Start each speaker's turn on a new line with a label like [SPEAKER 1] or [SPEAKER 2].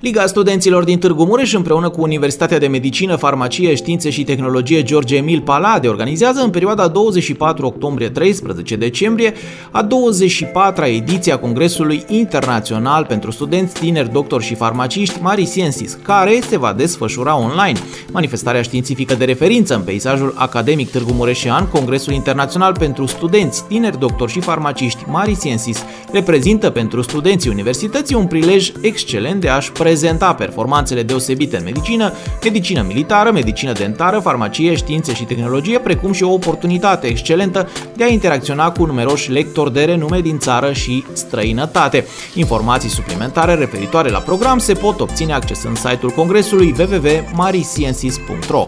[SPEAKER 1] Liga Studenților din Târgu Mureș împreună cu Universitatea de Medicină, Farmacie, Științe și Tehnologie George Emil Palade organizează în perioada 24 octombrie-13 decembrie a 24-a ediție a Congresului Internațional pentru Studenți, Tineri, Doctori și Farmaciști Mari Sciences, care se va desfășura online. Manifestarea științifică de referință în peisajul academic Târgu Mureșean, Congresul Internațional pentru Studenți, Tineri, Doctori și Farmaciști Mari Sciences reprezintă pentru studenții universității un prilej excelent de a-și prezenta performanțele deosebite în medicină, medicină militară, medicină dentară, farmacie, științe și tehnologie, precum și o oportunitate excelentă de a interacționa cu numeroși lectori de renume din țară și străinătate. Informații suplimentare referitoare la program se pot obține accesând site-ul congresului www.marisciences.ro.